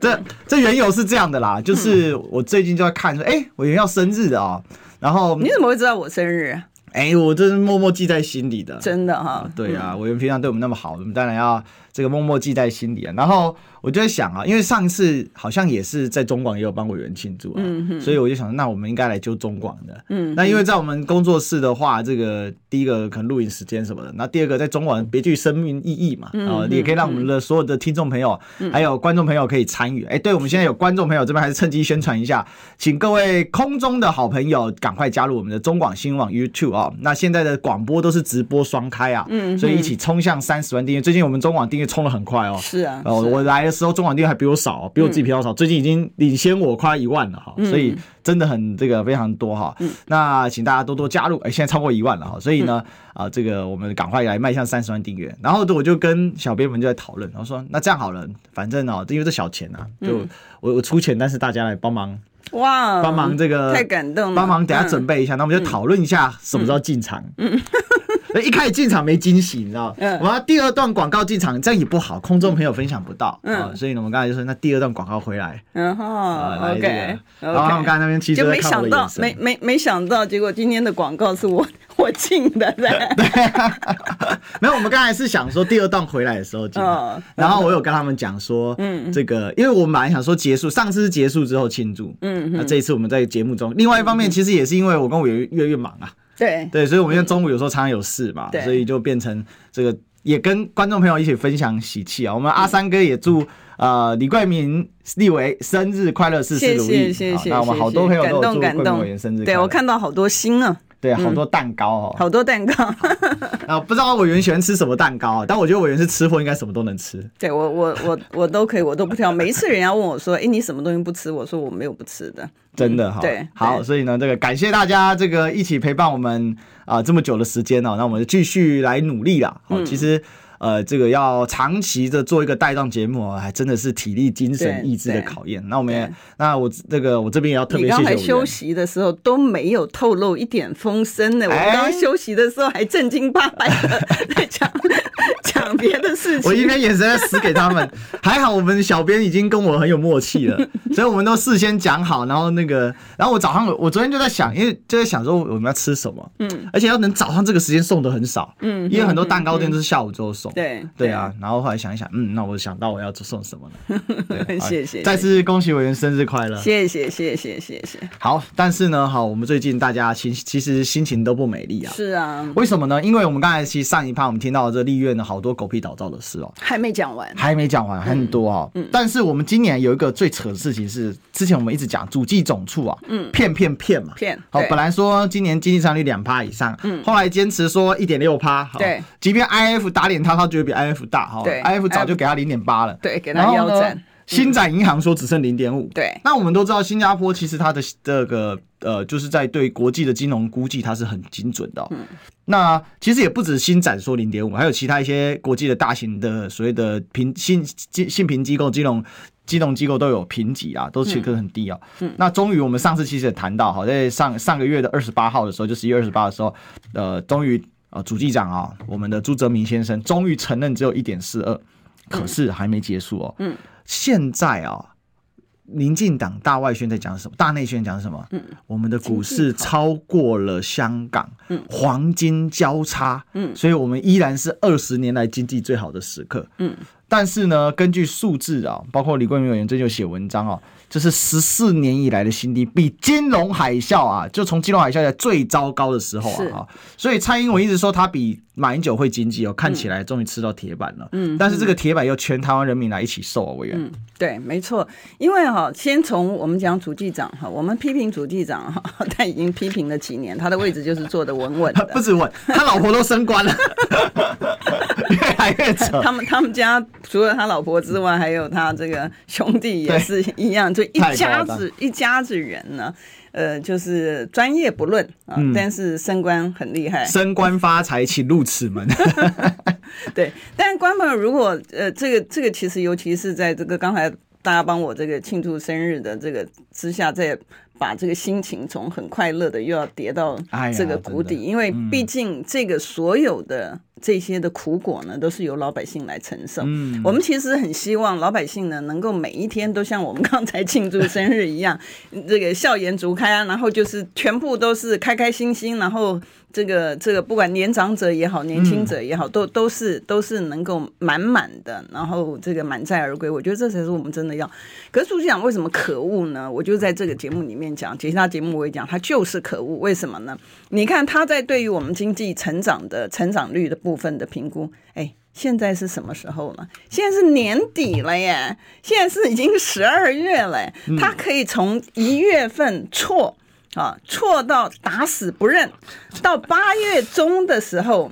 这这缘由是这样的啦，就是我最近就在看说，哎，委员要生日的啊。然后你怎么会知道我生日？哎，我这是默默记在心里的，真的哈。对啊，委员平常对我们那么好，我们当然要这个默默记在心里啊。然后。我就在想啊，因为上一次好像也是在中广也有帮委员庆祝啊，嗯、所以我就想，那我们应该来揪中广的。嗯，那因为在我们工作室的话，这个第一个可能录影时间什么的，那第二个在中广别具生命意义嘛，啊、嗯，也可以让我们的所有的听众朋友、嗯、还有观众朋友可以参与。哎、欸，对，我们现在有观众朋友这边还是趁机宣传一下，请各位空中的好朋友赶快加入我们的中广新闻网 YouTube 啊。那现在的广播都是直播双开啊，嗯，所以一起冲向三十万订阅。最近我们中广订阅冲的很快哦，是啊，呃，我来的时候中广订阅还比我。少，比我自己比较少，最近已经领先我快一万了哈，所以真的很这个非常多哈。那请大家多多加入，哎，现在超过一万了哈，所以呢，啊，这个我们赶快来迈向三十万订阅。然后我就跟小编们就在讨论，然后说那这样好了，反正哦，因为这小钱啊，就我我出钱，但是大家来帮忙哇，帮忙这个太感动了，帮忙等下准备一下，那我们就讨论一下什么时候进场。一开始进场没惊喜，你知道？嗯。我们第二段广告进场，这样也不好，空中朋友分享不到。嗯。所以呢，我们刚才就说，那第二段广告回来。嗯哈。OK。然后他们刚才那边其实就没想到，没没没想到，结果今天的广告是我 我进的，对。对，没有，我们刚才是想说第二段回来的时候进，哦、然后我有跟他们讲说，嗯，这个，因为我们本来想说结束，上次是结束之后庆祝，嗯，那这一次我们在节目中，另外一方面其实也是因为我跟我越越越忙啊，对对，所以我们现在中午有时候常常有事嘛，对，所以就变成这个也跟观众朋友一起分享喜气啊，我们阿三哥也祝。呃，李桂明立伟生日快乐，事事如意。谢谢谢谢。那我们好多朋友都祝桂明委员生日快乐。对，我看到好多心啊，对，好多蛋糕哦，好多蛋糕。啊，不知道委员喜欢吃什么蛋糕啊？但我觉得委员是吃货，应该什么都能吃。对我我我我都可以，我都不挑。每一次人家问我说：“哎，你什么东西不吃？”我说：“我没有不吃的。”真的哈。对，好，所以呢，这个感谢大家这个一起陪伴我们啊这么久的时间哦，那我们就继续来努力啦。好，其实。呃，这个要长期的做一个带状节目，还真的是体力、精神、意志的考验。那我们也，那我这个我这边也要特别谢谢。你刚才休息的时候都没有透露一点风声呢。我们刚休息的时候还正经八百的在讲讲别的事情。我一边眼神在死给他们，还好我们小编已经跟我很有默契了，所以我们都事先讲好。然后那个，然后我早上我昨天就在想，因为就在想说我们要吃什么，嗯，而且要能早上这个时间送的很少，嗯，因为很多蛋糕店都是下午之后送。对对啊，然后后来想一想，嗯，那我想到我要送什么呢？对谢谢，再次恭喜委员生日快乐！谢谢谢谢谢谢。好，但是呢，好，我们最近大家其其实心情都不美丽啊。是啊，为什么呢？因为我们刚才其实上一趴我们听到这立院的好多狗屁倒灶的事哦，还没讲完，还没讲完，很多哦。嗯。但是我们今年有一个最扯的事情是，之前我们一直讲主计总处啊，嗯，骗骗骗嘛，骗。好，本来说今年经济成长率两趴以上，嗯，后来坚持说一点六趴，对，即便 IF 打脸他，他觉得比 IF 大。哈，IF 早就给他零点八了，对，给他腰斩。新展银行说只剩零点五，对。那我们都知道，新加坡其实它的这个呃，就是在对国际的金融估计，它是很精准的。嗯。那其实也不止新展说零点五，还有其他一些国际的大型的所谓的评信信信评机构、金融金融机构都有评级啊，都是其实很低啊。嗯。那终于我们上次其实也谈到，好，在上上个月的二十八号的时候，就十一月二十八的时候，呃，终于。啊，主计长啊，我们的朱泽明先生终于承认只有一点四二，可是还没结束哦。嗯，现在啊，民进党大外宣在讲什么？大内宣讲什么？嗯，我们的股市超过了香港，嗯，黄金交叉，嗯，所以我们依然是二十年来经济最好的时刻，嗯。但是呢，根据数字啊，包括李桂明委员最近有写文章啊。这是十四年以来的新低，比金融海啸啊，就从金融海啸在最糟糕的时候啊，所以蔡英文一直说他比马英九会经济哦，看起来终于吃到铁板了。嗯，但是这个铁板要全台湾人民来一起受啊，委员。嗯，对，没错，因为哈，先从我们讲主计长哈，我们批评主计长哈，他已经批评了几年，他的位置就是坐的稳稳的，不止稳，他老婆都升官了，越来越扯。他们他们家除了他老婆之外，还有他这个兄弟也是一样。就一家子一家子人呢，呃，就是专业不论啊，嗯、但是升官很厉害，升官发财，请入此门。对，但是官朋友如果呃，这个这个其实尤其是在这个刚才大家帮我这个庆祝生日的这个之下，在。把这个心情从很快乐的又要跌到这个谷底，因为毕竟这个所有的这些的苦果呢，都是由老百姓来承受。我们其实很希望老百姓呢，能够每一天都像我们 刚才庆祝生日一样，这个笑颜逐开啊，然后就是全部都是开开心心，然后。这个这个不管年长者也好，年轻者也好，都都是都是能够满满的，然后这个满载而归。我觉得这才是我们真的要。可是主席讲为什么可恶呢？我就在这个节目里面讲，其他节目我也讲，他就是可恶。为什么呢？你看他在对于我们经济成长的成长率的部分的评估，哎，现在是什么时候呢？现在是年底了耶，现在是已经十二月了，他可以从一月份错。啊，错到打死不认，到八月中的时候，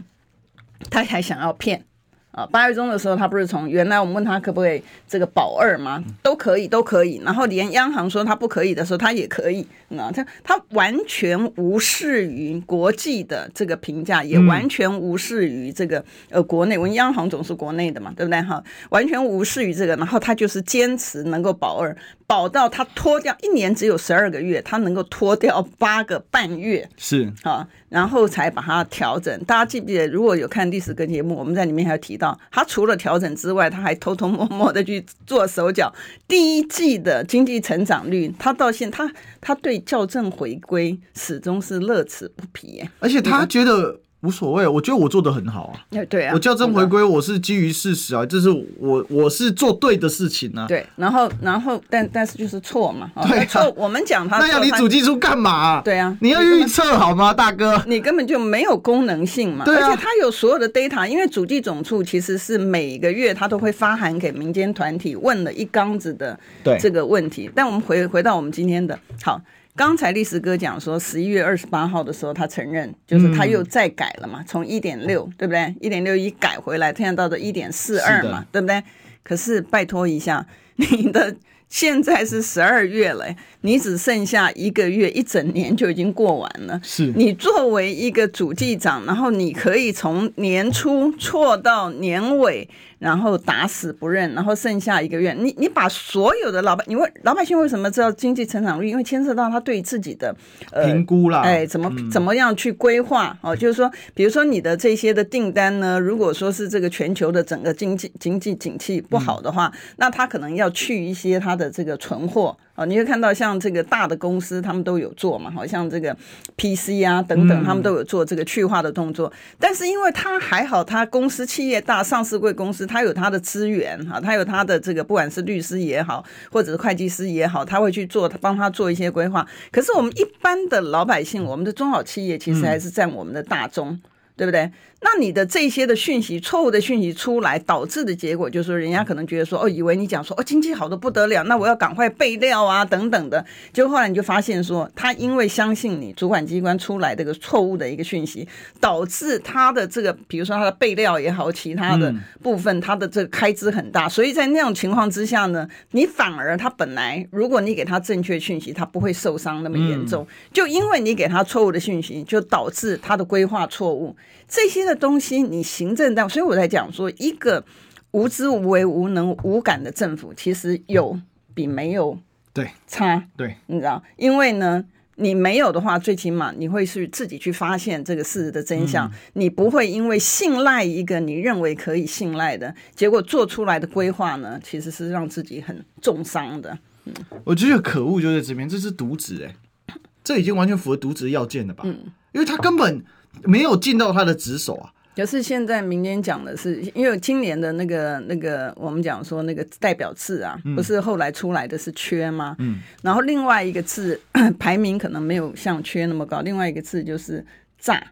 他还想要骗。啊，八月中的时候，他不是从原来我们问他可不可以这个保二吗？都可以，都可以。然后连央行说他不可以的时候，他也可以。那他他完全无视于国际的这个评价，也完全无视于这个呃国内。我们央行总是国内的嘛，对不对？哈，完全无视于这个。然后他就是坚持能够保二，保到他脱掉一年只有十二个月，他能够脱掉八个半月。是啊。然后才把它调整。大家记不记得？如果有看历史跟节目，我们在里面还有提到，他除了调整之外，他还偷偷摸摸的去做手脚。第一季的经济成长率，他到现他他对校正回归始终是乐此不疲。而且他觉得。无所谓，我觉得我做的很好啊。对啊，我校正回归，我是基于事实啊，这是我我是做对的事情啊。对，然后然后但但是就是错嘛。对，错。我们讲他，那要你主计处干嘛？对啊，你要预测好吗，大哥？你根本就没有功能性嘛。对啊。而且他有所有的 data，因为主计总处其实是每个月他都会发函给民间团体，问了一缸子的这个问题。但我们回回到我们今天的好。刚才历史哥讲说，十一月二十八号的时候，他承认，就是他又再改了嘛，从一点六，对不对？一点六一改回来，现在到的一点四二嘛，对不对？可是拜托一下，你的现在是十二月了，你只剩下一个月，一整年就已经过完了。是你作为一个主计长，然后你可以从年初错到年尾。然后打死不认，然后剩下一个月，你你把所有的老百，你问老百姓为什么知道经济成长率？因为牵涉到他对自己的呃评估啦，哎，怎么怎么样去规划哦？就是说，比如说你的这些的订单呢，如果说是这个全球的整个经济经济景气不好的话，嗯、那他可能要去一些他的这个存货。哦，你会看到像这个大的公司，他们都有做嘛，好像这个 PC 啊等等，他们都有做这个去化的动作。嗯、但是因为他还好，他公司企业大，上市贵公司，他有他的资源哈，他有他的这个不管是律师也好，或者是会计师也好，他会去做，他帮他做一些规划。可是我们一般的老百姓，我们的中小企业其实还是占我们的大宗，嗯、对不对？那你的这些的讯息，错误的讯息出来，导致的结果就是说，人家可能觉得说，哦，以为你讲说，哦，经济好的不得了，那我要赶快备料啊，等等的。就后来你就发现说，他因为相信你主管机关出来这个错误的一个讯息，导致他的这个，比如说他的备料也好，其他的部分，他的这个开支很大。所以在那种情况之下呢，你反而他本来，如果你给他正确讯息，他不会受伤那么严重。就因为你给他错误的讯息，就导致他的规划错误。这些的东西，你行政单位，所以我在讲说，一个无知无为、无能无感的政府，其实有比没有对差，对，你知道？因为呢，你没有的话，最起码你会去自己去发现这个事实的真相，嗯、你不会因为信赖一个你认为可以信赖的结果做出来的规划呢，其实是让自己很重伤的。嗯，我觉得可恶就在这边，这是渎职哎，这已经完全符合渎职要件了吧？嗯，因为他根本。没有尽到他的职守啊！可是现在民间讲的是，因为今年的那个那个，我们讲说那个代表字啊，不是后来出来的是缺吗？嗯，然后另外一个字 排名可能没有像缺那么高，另外一个字就是诈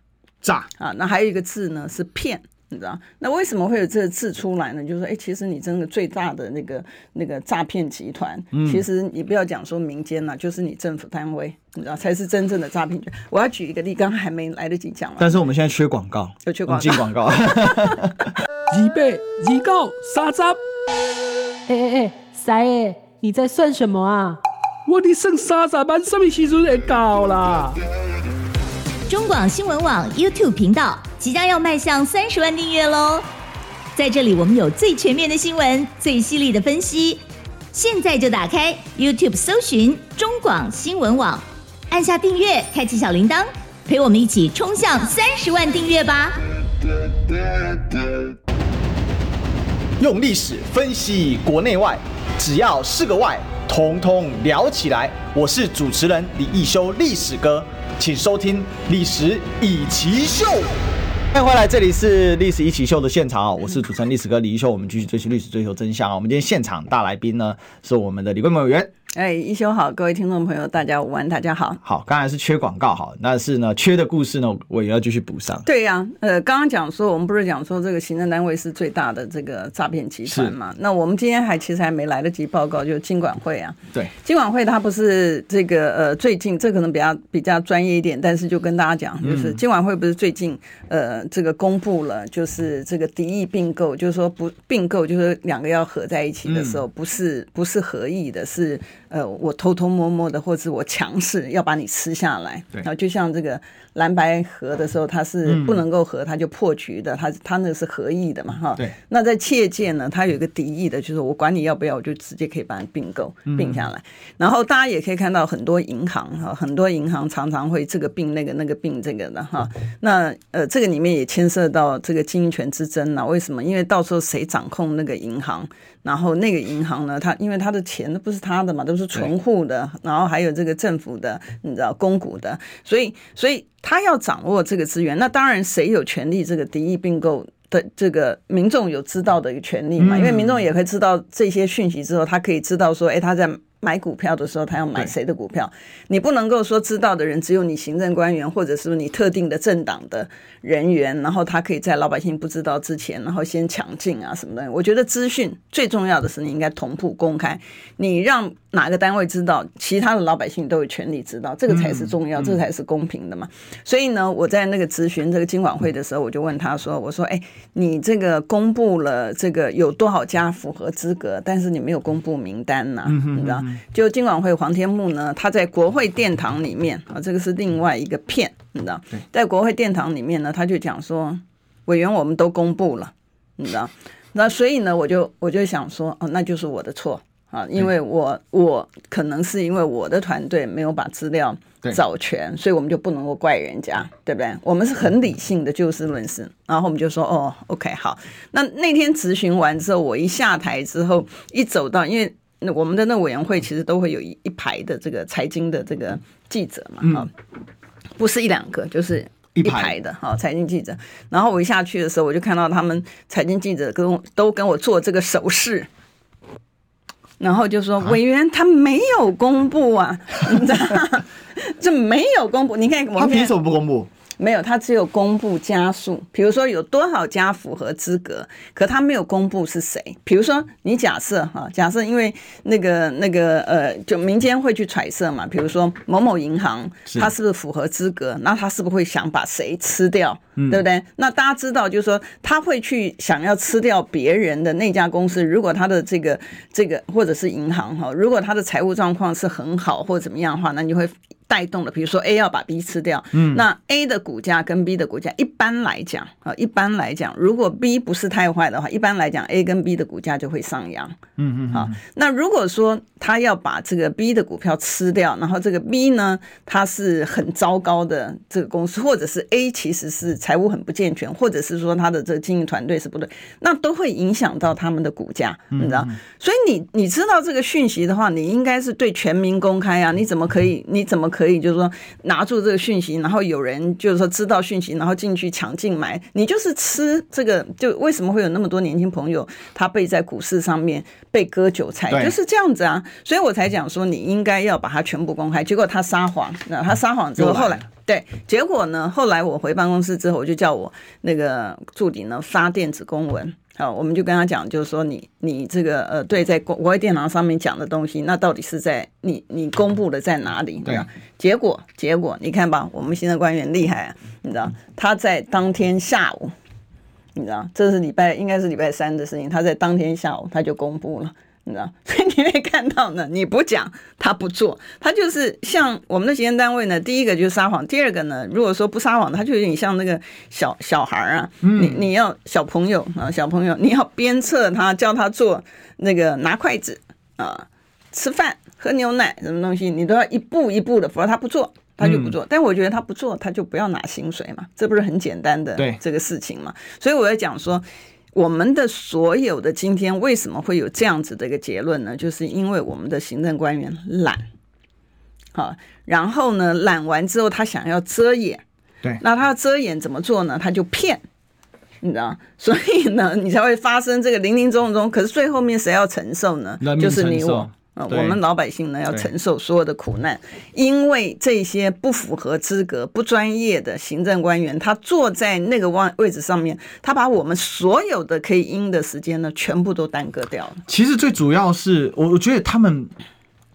诈啊，那还有一个字呢是骗。你知道那为什么会有这个字出来呢？就是说，哎，其实你真的最大的那个那个诈骗集团，嗯、其实你不要讲说民间了，就是你政府单位，你知道才是真正的诈骗。我要举一个例，刚刚还没来得及讲完。但是我们现在缺广告，有缺广告，进广告。预备，预告，三十。哎哎哎，三爷，你在算什么啊？我的剩三十万，什么时阵会到啦？中广新闻网 YouTube 频道即将要迈向三十万订阅喽！在这里，我们有最全面的新闻，最犀利的分析。现在就打开 YouTube 搜寻中广新闻网，按下订阅，开启小铃铛，陪我们一起冲向三十万订阅吧！用历史分析国内外，只要是个“外”，统统聊起来。我是主持人李易修，历史哥。请收听《历史易起 SHOW》，欢迎回来，这里是《历史一起秀》的现场啊！我是主持人历史哥李一修，我们继续追寻历史，追求真相啊！我们今天现场大来宾呢，是我们的李贵美委员。哎，一休好，各位听众朋友，大家午安，大家好。好，刚才是缺广告，好，但是呢，缺的故事呢，我也要继续补上。对呀、啊，呃，刚刚讲说，我们不是讲说这个行政单位是最大的这个诈骗集团嘛？那我们今天还其实还没来得及报告，就是金管会啊。对，金管会它不是这个呃，最近这可能比较比较专业一点，但是就跟大家讲，就是金管会不是最近呃这个公布了，就是这个敌意并购，就是说不并购，就是两个要合在一起的时候，不是不是合意的，是。呃，我偷偷摸摸的，或者我强势要把你吃下来，然后就像这个。蓝白合的时候，它是不能够合，它就破局的。它它那是合意的嘛，哈。对。那在企业界呢，它有一个敌意的，就是我管你要不要，我就直接可以把你并购并下来。然后大家也可以看到很多银行哈，很多银行常常会这个并那个，那个并这个的哈。那呃，这个里面也牵涉到这个经营权之争啊。为什么？因为到时候谁掌控那个银行，然后那个银行呢，它因为它的钱都不是他的嘛，都是是存户的，然后还有这个政府的，你知道公股的，所以所以他要掌握这个资源，那当然谁有权利这个敌意并购的这个民众有知道的一个权利嘛，因为民众也会知道这些讯息之后，他可以知道说，哎，他在。买股票的时候，他要买谁的股票？你不能够说知道的人只有你行政官员，或者是你特定的政党的人员，然后他可以在老百姓不知道之前，然后先抢进啊什么的。我觉得资讯最重要的是你应该同步公开，你让哪个单位知道，其他的老百姓都有权利知道，这个才是重要，这才是公平的嘛。所以呢，我在那个咨询这个金管会的时候，我就问他说：“我说，哎，你这个公布了这个有多少家符合资格，但是你没有公布名单呐、啊，你知道？”就金管会黄天木呢，他在国会殿堂里面啊，这个是另外一个片，你知道，在国会殿堂里面呢，他就讲说，委员我们都公布了，你知道，那所以呢，我就我就想说，哦，那就是我的错啊，因为我我可能是因为我的团队没有把资料找全，所以我们就不能够怪人家，对不对？我们是很理性的就事论事，然后我们就说，哦，OK，好，那那天质询完之后，我一下台之后，一走到，因为。那我们的那委员会其实都会有一一排的这个财经的这个记者嘛，哈、嗯，不是一两个，就是一排。的哈财经记者。然后我一下去的时候，我就看到他们财经记者跟我都跟我做这个手势，然后就说委员他没有公布啊，你知道 这没有公布，你看我们他凭什么不公布？没有，他只有公布家数，比如说有多少家符合资格，可他没有公布是谁。比如说你假设哈，假设因为那个那个呃，就民间会去揣测嘛，比如说某某银行，他是不是符合资格？那他是不是会想把谁吃掉？对不对？那大家知道，就是说他会去想要吃掉别人的那家公司，如果他的这个这个或者是银行哈，如果他的财务状况是很好或者怎么样的话，那你会。带动了，比如说 A 要把 B 吃掉，嗯，那 A 的股价跟 B 的股价，一般来讲啊，一般来讲，如果 B 不是太坏的话，一般来讲 A 跟 B 的股价就会上扬，嗯嗯，好，那如果说他要把这个 B 的股票吃掉，然后这个 B 呢，它是很糟糕的这个公司，或者是 A 其实是财务很不健全，或者是说他的这个经营团队是不对，那都会影响到他们的股价，你知道？所以你你知道这个讯息的话，你应该是对全民公开啊，你怎么可以？你怎么可以？可以，就是说拿住这个讯息，然后有人就是说知道讯息，然后进去抢进买，你就是吃这个。就为什么会有那么多年轻朋友他被在股市上面被割韭菜，就是这样子啊。所以我才讲说你应该要把它全部公开。结果他撒谎，那他撒谎之后，后来对，结果呢，后来我回办公室之后，我就叫我那个助理呢发电子公文。好，我们就跟他讲，就是说你你这个呃，对，在国外电脑上面讲的东西，那到底是在你你公布的在哪里？对啊，结果结果你看吧，我们行政官员厉害啊，你知道他在当天下午，你知道这是礼拜应该是礼拜三的事情，他在当天下午他就公布了。你知道，所以你会看到呢，你不讲，他不做，他就是像我们的行政单位呢。第一个就是撒谎，第二个呢，如果说不撒谎，他就有点像那个小小孩啊，你你要小朋友啊，小朋友，你要鞭策他，教他做那个拿筷子啊，吃饭、喝牛奶什么东西，你都要一步一步的，否则他不做，他就不做。但我觉得他不做，他就不要拿薪水嘛，这不是很简单的这个事情嘛？所以我在讲说。我们的所有的今天为什么会有这样子的一个结论呢？就是因为我们的行政官员懒，好，然后呢，懒完之后他想要遮掩，对，那他要遮掩怎么做呢？他就骗，你知道，所以呢，你才会发生这个零零总总。可是最后面谁要承受呢？就是你我。啊，我们老百姓呢要承受所有的苦难，因为这些不符合资格、不专业的行政官员，他坐在那个位位置上面，他把我们所有的可以赢的时间呢，全部都耽搁掉了。其实最主要是，我我觉得他们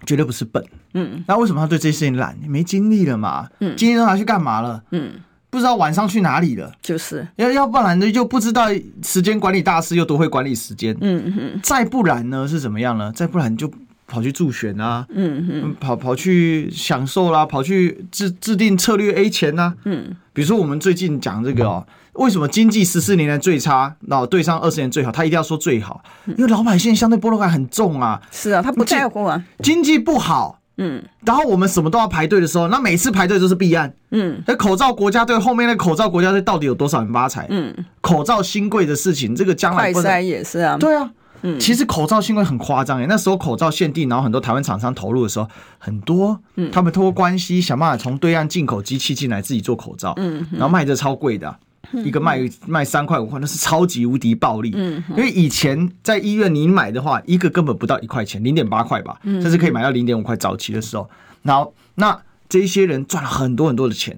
绝对不是笨，嗯，那为什么他对这些事情懒？没精力了嘛，嗯，今天都拿去干嘛了？嗯，不知道晚上去哪里了，就是要要不然呢，就不知道时间管理大师又多会管理时间，嗯嗯，再不然呢是怎么样呢？再不然就。跑去助选啊，嗯嗯，跑跑去享受啦，跑去制制定策略 A 钱呐，嗯，比如说我们最近讲这个哦，为什么经济十四年来最差，然后对上二十年最好，他一定要说最好，因为老百姓相对剥夺感很重啊，是啊，他不在乎啊，经济不好，嗯，然后我们什么都要排队的时候，那每次排队都是弊案，嗯，那口罩国家队后面那口罩国家队到底有多少人发财？嗯，口罩新贵的事情，这个将来快筛也是啊，对啊。嗯，其实口罩新闻很夸张哎，那时候口罩限定，然后很多台湾厂商投入的时候，很多，嗯，他们通过关系想办法从对岸进口机器进来自己做口罩，嗯，然后卖的超贵的，一个卖卖三块五块，那是超级无敌暴利，嗯，因为以前在医院你买的话，一个根本不到一块钱，零点八块吧，甚至可以买到零点五块，早期的时候，然后那这些人赚了很多很多的钱，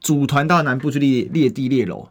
组团到南部去猎猎地猎楼，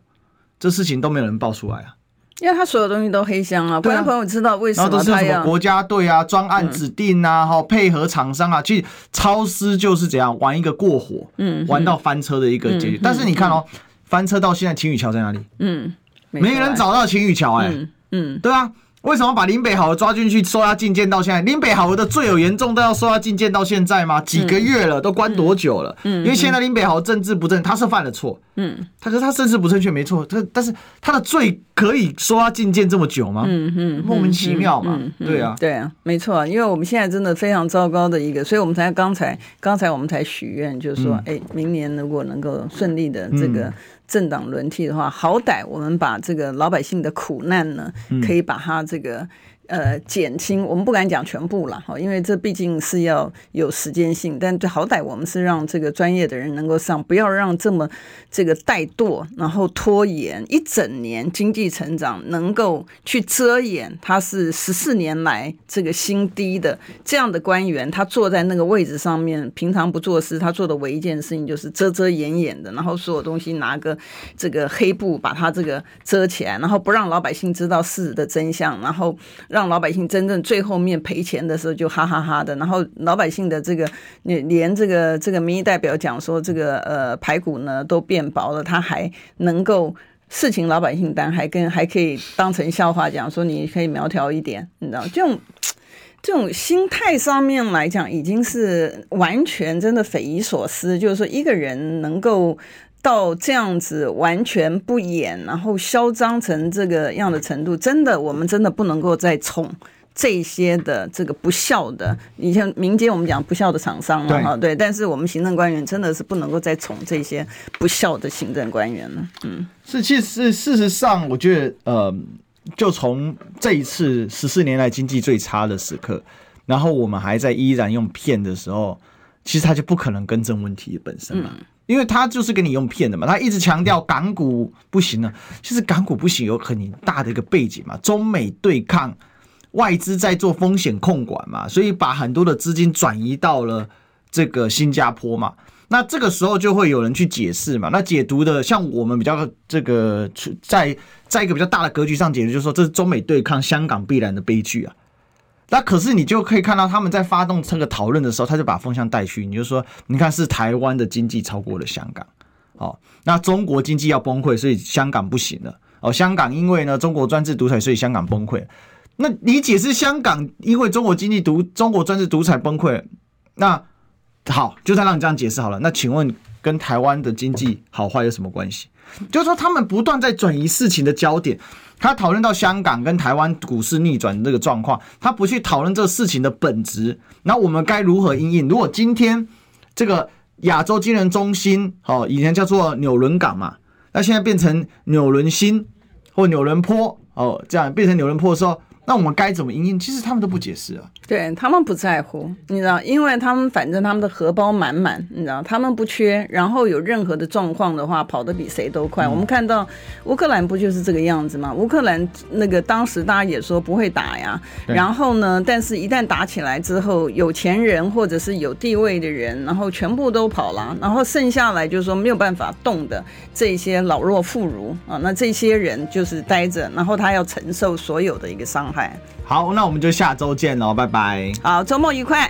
这事情都没有人爆出来啊。因为他所有东西都黑箱啊，不然朋友知道为什么他要？然后都是什么国家队啊、专案指定啊、哈、嗯、配合厂商啊，其实超市就是怎样玩一个过火，嗯，玩到翻车的一个结局。嗯、但是你看哦，嗯、翻车到现在，秦雨桥在哪里？嗯，没，没人找到秦雨桥，哎，嗯，对啊。为什么把林北豪抓进去收押禁见到现在？林北豪的罪有严重都要收押禁见到现在吗？几个月了，都关多久了？嗯，因为现在林北豪政治不正，他是犯了错，嗯，他可是他政治不正确没错，他但是他的罪可以收押禁见这么久吗？嗯嗯，莫名其妙嘛，对啊，对啊，没错，因为我们现在真的非常糟糕的一个，所以我们才刚才刚才我们才许愿，就是说，哎，明年如果能够顺利的这个。政党轮替的话，好歹我们把这个老百姓的苦难呢，可以把它这个。呃，减轻我们不敢讲全部了哈，因为这毕竟是要有时间性，但最好歹我们是让这个专业的人能够上，不要让这么这个怠惰，然后拖延一整年经济成长，能够去遮掩他是十四年来这个新低的这样的官员，他坐在那个位置上面，平常不做事，他做的唯一件事情就是遮遮掩掩的，然后所有东西拿个这个黑布把他这个遮起来，然后不让老百姓知道事实的真相，然后让。让老百姓真正最后面赔钱的时候就哈哈哈的，然后老百姓的这个连连这个这个民意代表讲说这个呃排骨呢都变薄了，他还能够事情老百姓担，还跟还可以当成笑话讲说你可以苗条一点，你知道这种这种心态上面来讲已经是完全真的匪夷所思，就是说一个人能够。到这样子完全不演，然后嚣张成这个样的程度，真的，我们真的不能够再宠这些的这个不孝的。以前民间我们讲不孝的厂商嘛，哈，对。但是我们行政官员真的是不能够再宠这些不孝的行政官员了。嗯，是，其实事实上，我觉得，呃，就从这一次十四年来经济最差的时刻，然后我们还在依然用骗的时候，其实他就不可能更正问题本身了。嗯因为他就是给你用骗的嘛，他一直强调港股不行了。其实港股不行有很大的一个背景嘛，中美对抗，外资在做风险控管嘛，所以把很多的资金转移到了这个新加坡嘛。那这个时候就会有人去解释嘛，那解读的像我们比较这个在在一个比较大的格局上解读，就是说这是中美对抗，香港必然的悲剧啊。那可是你就可以看到他们在发动这个讨论的时候，他就把风向带去。你就说，你看是台湾的经济超过了香港，哦，那中国经济要崩溃，所以香港不行了。哦，香港因为呢中国专制独裁，所以香港崩溃。那你解释香港因为中国经济独中国专制独裁崩溃，那好，就算让你这样解释好了。那请问跟台湾的经济好坏有什么关系？就是说他们不断在转移事情的焦点。他讨论到香港跟台湾股市逆转的这个状况，他不去讨论这个事情的本质。那我们该如何因应？如果今天这个亚洲金融中心，哦，以前叫做纽伦港嘛，那现在变成纽伦新或纽伦坡，哦，这样变成纽伦坡的时候，那我们该怎么因应？其实他们都不解释啊。对，他们不在乎，你知道，因为他们反正他们的荷包满满，你知道，他们不缺。然后有任何的状况的话，跑得比谁都快。嗯、我们看到乌克兰不就是这个样子吗？乌克兰那个当时大家也说不会打呀，然后呢，但是一旦打起来之后，有钱人或者是有地位的人，然后全部都跑了，然后剩下来就是说没有办法动的这些老弱妇孺啊，那这些人就是待着，然后他要承受所有的一个伤害。好，那我们就下周见喽，拜拜。好，周末愉快。